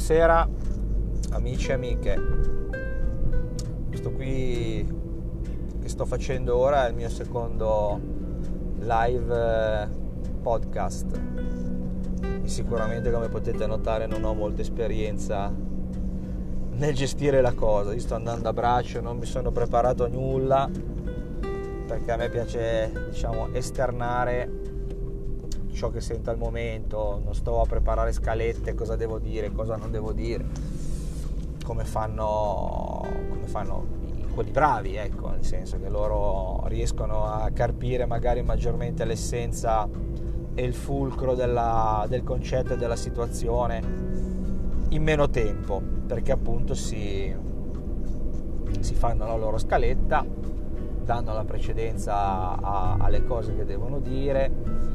Buonasera amici e amiche. Questo qui che sto facendo ora è il mio secondo live eh, podcast. E sicuramente come potete notare non ho molta esperienza nel gestire la cosa. Io sto andando a braccio, non mi sono preparato a nulla perché a me piace diciamo esternare ciò che sento al momento, non sto a preparare scalette, cosa devo dire, cosa non devo dire, come fanno, come fanno quelli bravi, ecco, nel senso che loro riescono a carpire magari maggiormente l'essenza e il fulcro della, del concetto e della situazione in meno tempo, perché appunto si, si fanno la loro scaletta, danno la precedenza alle cose che devono dire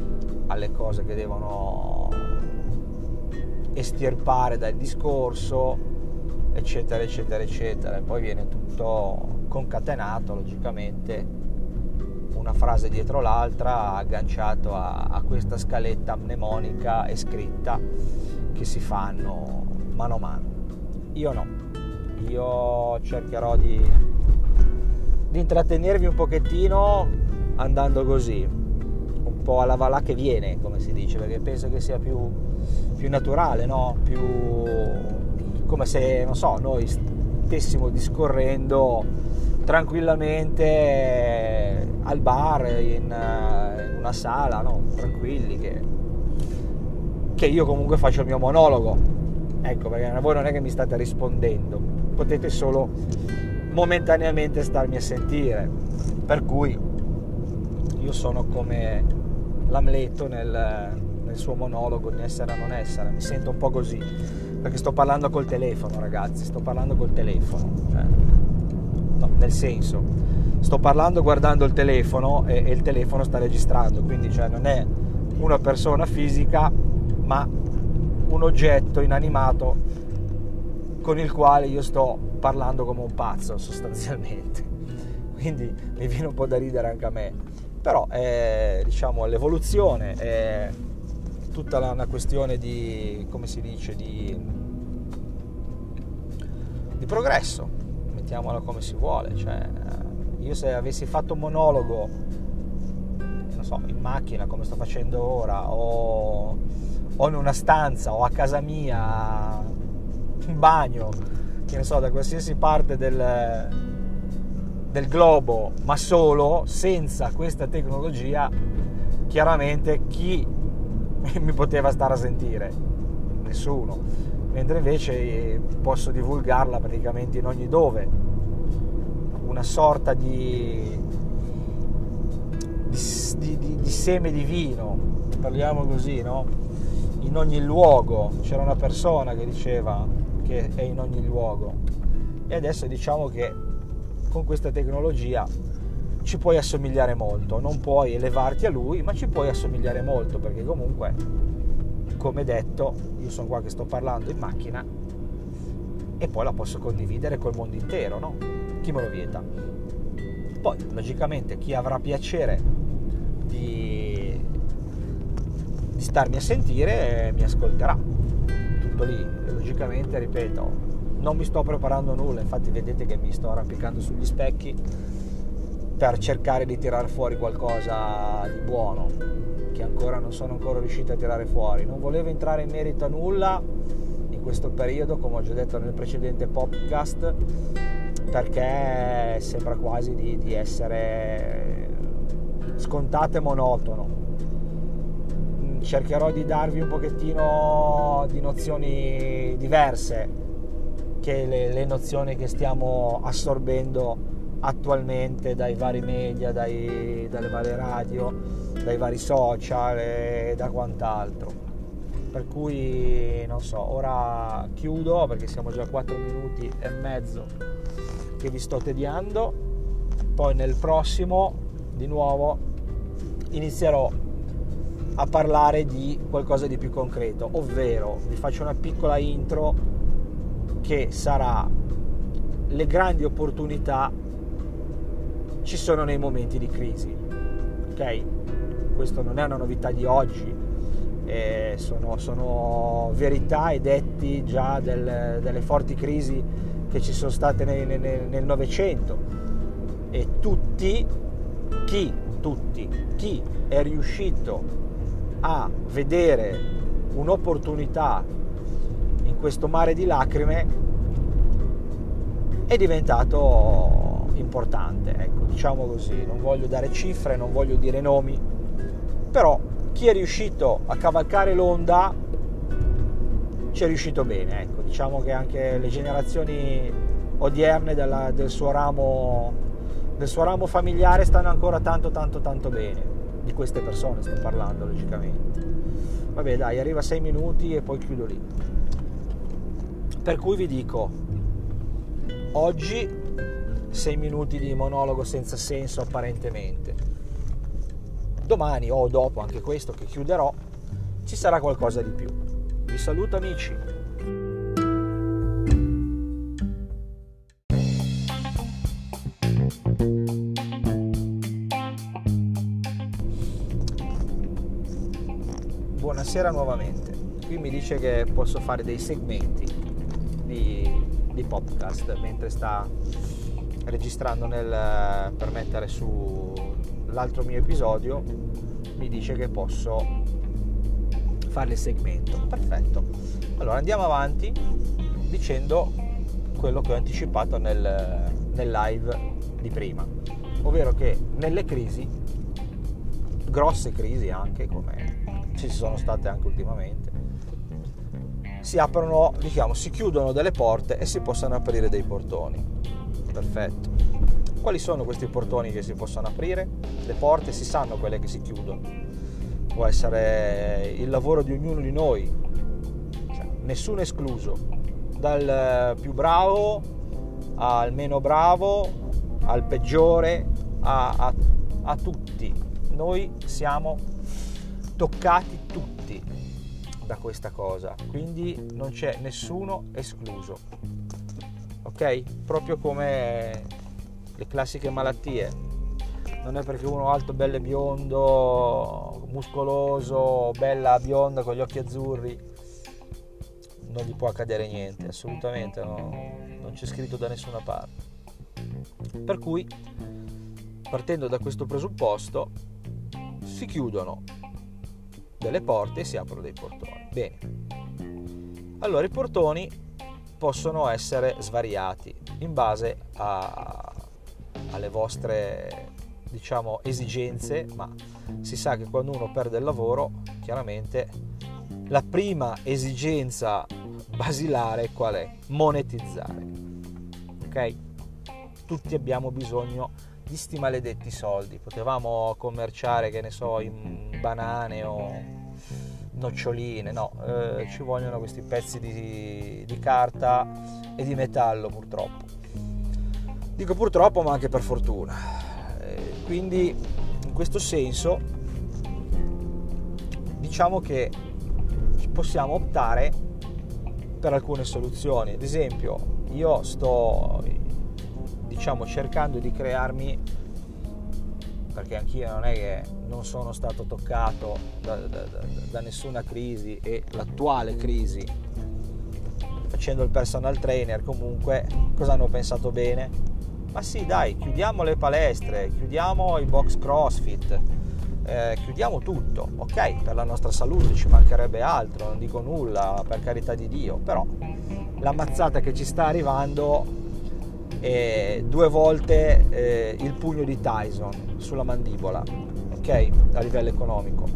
alle cose che devono estirpare dal discorso, eccetera, eccetera, eccetera. E poi viene tutto concatenato, logicamente, una frase dietro l'altra, agganciato a, a questa scaletta mnemonica e scritta che si fanno mano a mano. Io no, io cercherò di, di intrattenervi un pochettino andando così, po' alla valà che viene, come si dice, perché penso che sia più, più naturale, no? più come se, non so, noi stessimo discorrendo tranquillamente al bar, in, in una sala, no? tranquilli, che, che io comunque faccio il mio monologo. Ecco, perché voi non è che mi state rispondendo, potete solo momentaneamente starmi a sentire. Per cui io sono come l'Amleto nel, nel suo monologo di essere o non essere, mi sento un po' così, perché sto parlando col telefono ragazzi, sto parlando col telefono, cioè, no, nel senso, sto parlando guardando il telefono e, e, il telefono sta registrando, quindi cioè, non è una persona fisica, ma un oggetto inanimato con il quale io sto parlando come un pazzo sostanzialmente. Quindi mi viene un po' da ridere anche a me però è diciamo, l'evoluzione è tutta una questione di, come si dice, di, di progresso, mettiamola come si vuole, cioè, io se avessi fatto un monologo, non so, in macchina come sto facendo ora, o, o in una stanza, o a casa mia, in bagno, che ne so, da qualsiasi parte del, del globo, ma solo senza questa tecnologia, chiaramente chi mi poteva stare a sentire? Nessuno. Mentre invece eh, posso divulgarla praticamente in ogni dove. Una sorta di, di, di, di seme divino, parliamo così, no? In ogni luogo. C'era una persona che diceva che è in ogni luogo. E adesso diciamo che con questa tecnologia ci puoi assomigliare molto, non puoi elevarti a lui, ma ci puoi assomigliare molto, perché comunque, come detto, io sono qua che sto parlando in macchina e poi la posso condividere col mondo intero, no? Chi me lo vieta? Poi, logicamente, chi avrà piacere di, di starmi a sentire mi ascolterà. Tutto lì, logicamente, ripeto, non mi sto preparando nulla, infatti vedete che mi sto arrampicando sugli specchi per cercare di tirare fuori qualcosa di buono che ancora non sono ancora riuscito a tirare fuori. Non volevo entrare in merito a nulla in questo periodo, come ho già detto nel precedente podcast, perché sembra quasi di, di essere scontato e monotono. Cercherò di darvi un pochettino di nozioni diverse anche le, le nozioni che stiamo assorbendo attualmente dai vari media, dai, dalle varie radio, dai vari social e da quant'altro. Per cui non so, ora chiudo perché siamo già a 4 minuti e mezzo che vi sto tediando. Poi nel prossimo di nuovo inizierò a parlare di qualcosa di più concreto, ovvero vi faccio una piccola intro che sarà le grandi opportunità ci sono nei momenti di crisi. Ok? Questo non è una novità di oggi, eh, sono, sono, verità e detti già del, delle forti crisi che ci sono state nel Novecento e tutti, chi, tutti, chi è riuscito a vedere un'opportunità in questo mare di lacrime è diventato importante, ecco, diciamo così, non voglio dare cifre, non voglio dire nomi, però chi è riuscito a cavalcare l'onda ci è riuscito bene, ecco, diciamo che anche le generazioni odierne della, del, suo ramo, del suo ramo familiare stanno ancora tanto tanto tanto bene, di queste persone sto parlando logicamente. Vabbè dai, arriva 6 minuti e poi chiudo lì. Per cui vi dico, Oggi 6 minuti di monologo senza senso apparentemente. Domani o dopo anche questo che chiuderò ci sarà qualcosa di più. Vi saluto amici. Buonasera nuovamente. Qui mi dice che posso fare dei segmenti podcast mentre sta registrando nel, per mettere su l'altro mio episodio mi dice che posso fare il segmento. Perfetto. Allora andiamo avanti dicendo quello che ho anticipato nel, nel live di prima ovvero che nelle crisi grosse crisi anche come ci sono state anche ultimamente si aprono, diciamo, si chiudono delle porte e si possono aprire dei portoni. Perfetto. Quali sono questi portoni che si possono aprire? Le porte si sanno quelle che si chiudono. Può essere il lavoro di ognuno di noi, cioè, nessuno escluso, dal più bravo al meno bravo, al peggiore, a, a, a tutti. Noi siamo toccati tutti da questa cosa, quindi non c'è nessuno escluso. Ok? Proprio come le classiche malattie. Non è perché uno alto, bello e biondo, muscoloso, bella bionda con gli occhi azzurri, non gli può accadere niente, assolutamente, no, non c'è scritto da nessuna parte. Per cui, partendo da questo presupposto, si chiudono delle porte e si aprono dei portoni. Bene, allora i portoni possono essere svariati in base a, alle vostre diciamo esigenze, ma si sa che quando uno perde il lavoro, chiaramente la prima esigenza basilare qual è? Monetizzare. Ok? Tutti abbiamo bisogno di sti maledetti soldi. Potevamo commerciare, che ne so, in banane o noccioline, no, eh, ci vogliono questi pezzi di, di, carta e di metallo purtroppo. Dico purtroppo ma anche per fortuna. Eh, quindi in questo senso diciamo che possiamo optare per alcune soluzioni. Ad esempio io sto diciamo cercando di crearmi perché anch'io non è che non sono stato toccato da, da, da, da nessuna crisi e l'attuale crisi facendo il personal trainer comunque cosa hanno pensato bene? Ma sì dai chiudiamo le palestre chiudiamo i box crossfit eh, chiudiamo tutto ok per la nostra salute ci mancherebbe altro non dico nulla per carità di Dio però la mazzata che ci sta arrivando e due volte eh, il pugno di Tyson sulla mandibola, ok? A livello economico.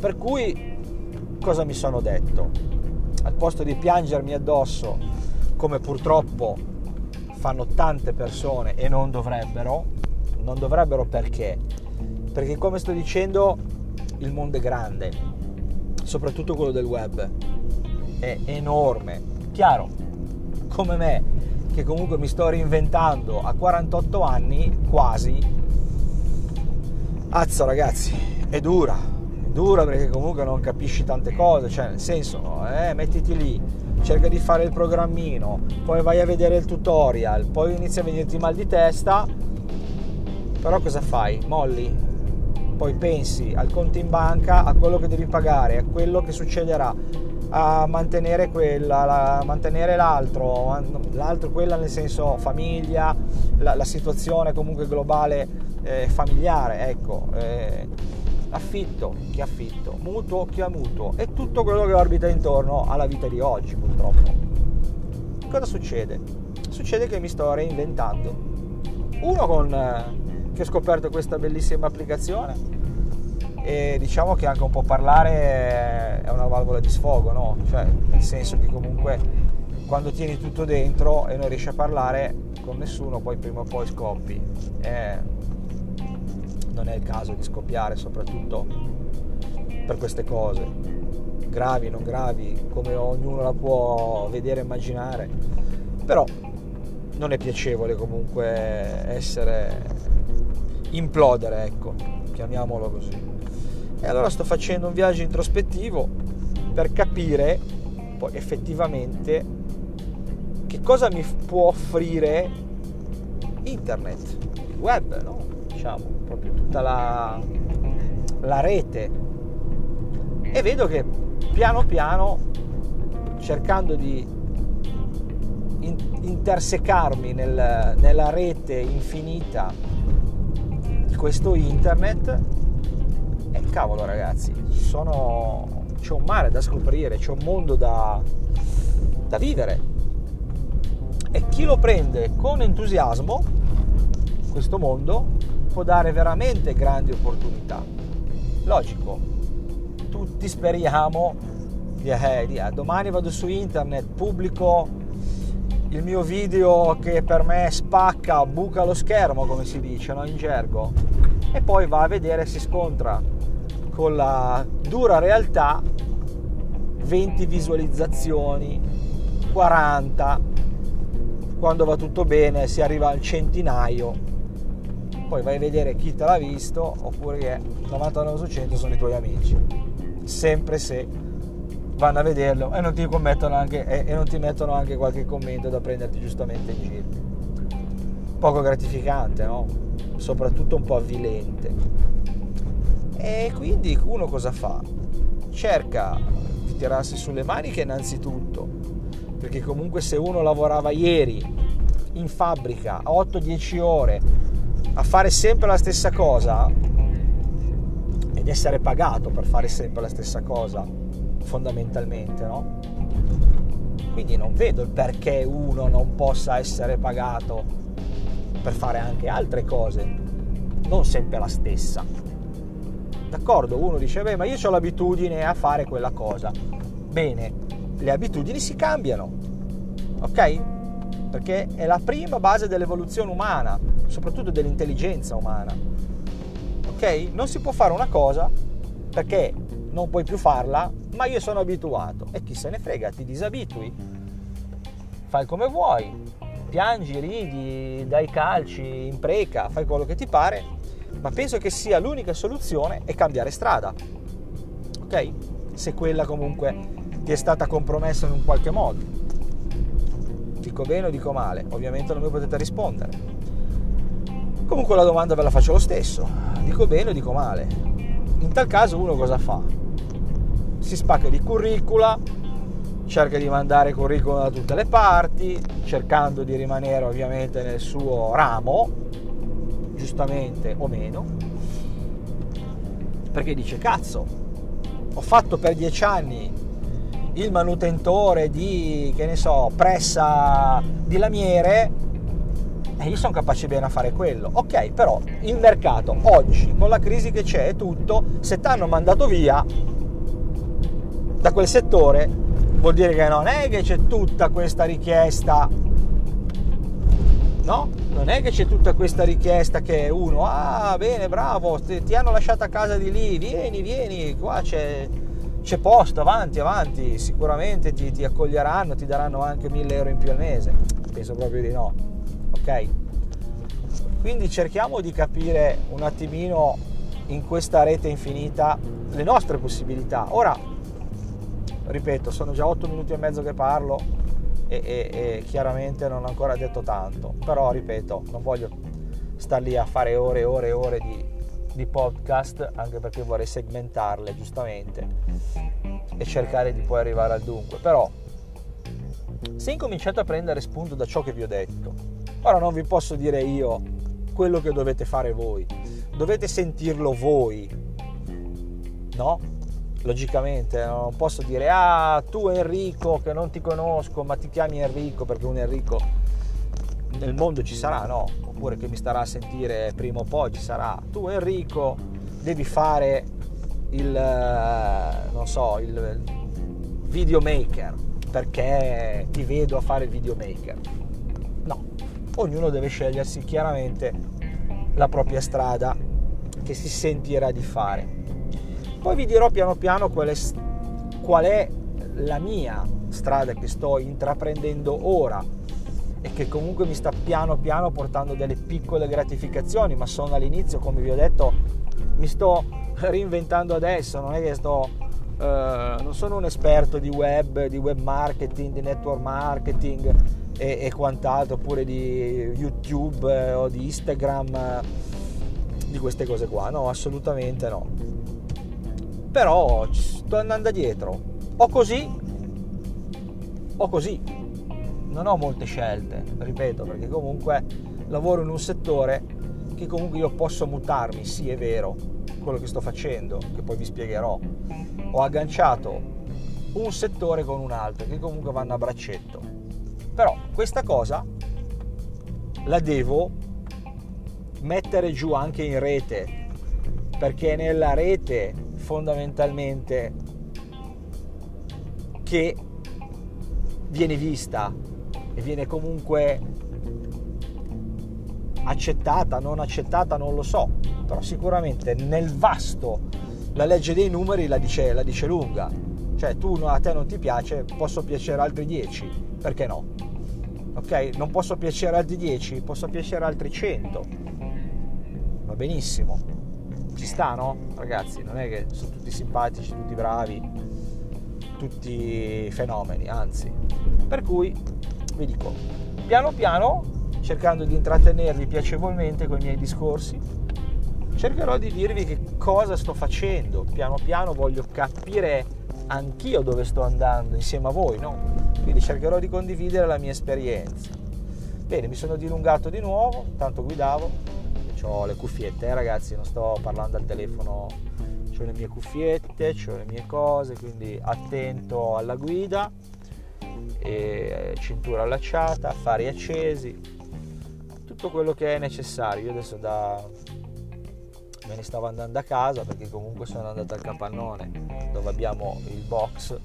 Per cui cosa mi sono detto? Al posto di piangermi addosso, come purtroppo fanno tante persone e non dovrebbero, non dovrebbero perché? Perché come sto dicendo il mondo è grande, soprattutto quello del web, è enorme. Chiaro, come me, che comunque mi sto reinventando. A 48 anni quasi. Azzo ragazzi è dura. È dura perché comunque non capisci tante cose. Cioè nel senso eh, mettiti lì cerca di fare il programmino poi vai a vedere il tutorial poi inizia a venirti mal di testa. Però cosa fai? molli. Poi pensi al conto in banca, a quello che devi pagare, a quello che succederà, a mantenere quella, a mantenere l'altro, l'altro quella nel senso famiglia, la, la situazione comunque globale eh, familiare, ecco, eh, affitto, chi affitto, mutuo, chi ha mutuo e tutto quello che orbita intorno alla vita di oggi purtroppo. Cosa succede? Succede che mi sto reinventando. Uno con eh, che ho scoperto questa bellissima applicazione e diciamo che anche un po' parlare è una valvola di sfogo, no? Cioè, nel senso che comunque quando tieni tutto dentro e non riesci a parlare con nessuno, poi prima o poi scoppi. Eh, non è il caso di scoppiare, soprattutto per queste cose, gravi, non gravi, come ognuno la può vedere e immaginare, però non è piacevole comunque essere implodere, ecco, chiamiamolo così. E allora sto facendo un viaggio introspettivo per capire poi effettivamente che cosa mi può offrire internet, il web, no? diciamo, proprio tutta la, la rete. E vedo che piano piano, cercando di intersecarmi nel, nella rete infinita di questo internet, e eh, cavolo ragazzi, sono, c'è un mare da scoprire, c'è un mondo da, da vivere. E chi lo prende con entusiasmo, questo mondo, può dare veramente grandi opportunità. Logico, tutti speriamo di, eh, di, eh, domani vado su internet, pubblico il mio video che per me spacca, buca lo schermo, come si dice no? in gergo, e poi va a vedere, si scontra con la dura realtà 20 visualizzazioni 40 quando va tutto bene si arriva al centinaio. Poi vai a vedere chi te l'ha visto oppure che 99 su 100 sono i tuoi amici. Sempre se vanno a vederlo e non ti, anche, e, e non ti mettono anche qualche commento da prenderti giustamente in giro. Poco gratificante no? soprattutto un po' avvilente e quindi uno cosa fa? Cerca di tirarsi sulle maniche innanzitutto, perché comunque se uno lavorava ieri in fabbrica 8-10 ore a fare sempre la stessa cosa ed essere pagato per fare sempre la stessa cosa, fondamentalmente, no? Quindi non vedo il perché uno non possa essere pagato per fare anche altre cose, non sempre la stessa. D'accordo? Uno dice, beh, ma io ho l'abitudine a fare quella cosa. Bene, le abitudini si cambiano, ok? Perché è la prima base dell'evoluzione umana, soprattutto dell'intelligenza umana. Ok? Non si può fare una cosa perché non puoi più farla, ma io sono abituato. E chi se ne frega, ti disabitui. Fai come vuoi, piangi, ridi, dai calci, impreca, fai quello che ti pare, ma penso che sia l'unica soluzione è cambiare strada. Ok? Se quella comunque ti è stata compromessa in un qualche modo. Dico bene o dico male? Ovviamente non mi potete rispondere. Comunque la domanda ve la faccio lo stesso. Dico bene o dico male? In tal caso uno cosa fa? Si spacca di curricula, cerca di mandare curriculum da tutte le parti, cercando di rimanere ovviamente nel suo ramo, giustamente o meno, perché dice cazzo, ho fatto per dieci anni il manutentore di, che ne so, pressa di lamiere e io sono capace bene a fare quello. Ok, però il mercato oggi, con la crisi che c'è e tutto, se ti hanno mandato via da quel settore, vuol dire che non è che c'è tutta questa richiesta no? Non è che c'è tutta questa richiesta che uno, ah bene, bravo, ti, hanno lasciato a casa di lì, vieni, vieni, qua c'è, c'è posto, avanti, avanti, sicuramente ti, ti, accoglieranno, ti daranno anche 1000 euro in più al mese. Penso proprio di no, ok? Quindi cerchiamo di capire un attimino in questa rete infinita le nostre possibilità. Ora, ripeto, sono già 8 minuti e mezzo che parlo, e, e, e chiaramente non ho ancora detto tanto, però ripeto, non voglio star lì a fare ore e ore e ore di, di podcast, anche perché vorrei segmentarle giustamente e cercare di poi arrivare al dunque. Però, se incominciate a prendere spunto da ciò che vi ho detto, ora non vi posso dire io quello che dovete fare voi, dovete sentirlo voi, no? Logicamente non posso dire ah tu Enrico che non ti conosco ma ti chiami Enrico perché un Enrico nel mondo ci sarà, no? Oppure che mi starà a sentire prima o poi ci sarà. Tu Enrico devi fare il, eh, non so, il videomaker perché ti vedo a fare il videomaker. No, ognuno deve scegliersi chiaramente la propria strada che si sentirà di fare. Poi vi dirò piano piano qual è, qual è la mia strada che sto intraprendendo ora e che comunque mi sta piano piano portando delle piccole gratificazioni, ma sono all'inizio, come vi ho detto, mi sto reinventando adesso, non è che sto eh, non sono un esperto di web, di web marketing, di network marketing e, e quant'altro, oppure di YouTube eh, o di Instagram, eh, di queste cose qua, no, assolutamente no. Però sto andando dietro, o così o così non ho molte scelte, ripeto, perché comunque lavoro in un settore che comunque io posso mutarmi, sì è vero, quello che sto facendo, che poi vi spiegherò. Ho agganciato un settore con un altro, che comunque vanno a braccetto. Però questa cosa la devo mettere giù anche in rete, perché nella rete fondamentalmente che viene vista e viene comunque accettata, non accettata, non lo so, però sicuramente nel vasto la legge dei numeri la dice, la dice lunga, cioè tu a te non ti piace, posso piacere altri 10, perché no? Ok? Non posso piacere altri 10, posso piacere altri 100, va benissimo, ci sta no? Ragazzi, non è che sono tutti simpatici, tutti bravi, tutti fenomeni, anzi, per cui vi dico, piano piano, cercando di intrattenervi piacevolmente con i miei discorsi, cercherò di dirvi che cosa sto facendo. Piano piano voglio capire anch'io dove sto andando insieme a voi, no? Quindi cercherò di condividere la mia esperienza. Bene, mi sono dilungato di nuovo, tanto guidavo, ho le cuffiette, eh, ragazzi, non sto parlando al telefono, ho le mie cuffiette, ho le mie cose, quindi attento alla guida e cintura allacciata, fari accesi, tutto quello che è necessario. Io adesso da... me ne stavo andando a casa perché comunque sono andato al capannone dove abbiamo il box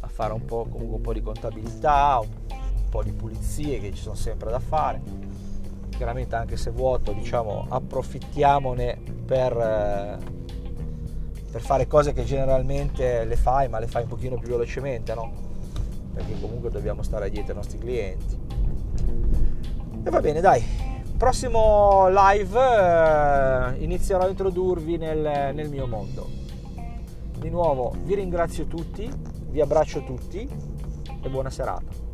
a fare un po', comunque un po' di contabilità, un po' di pulizie che ci sono sempre da fare. Chiaramente anche se vuoto, diciamo, approfittiamone per, eh, per fare cose che generalmente le fai, ma le fai un pochino più velocemente, no? perché comunque dobbiamo stare dietro ai nostri clienti. E va bene, dai, prossimo live eh, inizierò a introdurvi nel, nel mio mondo. Di nuovo vi ringrazio tutti, vi abbraccio tutti e buona serata.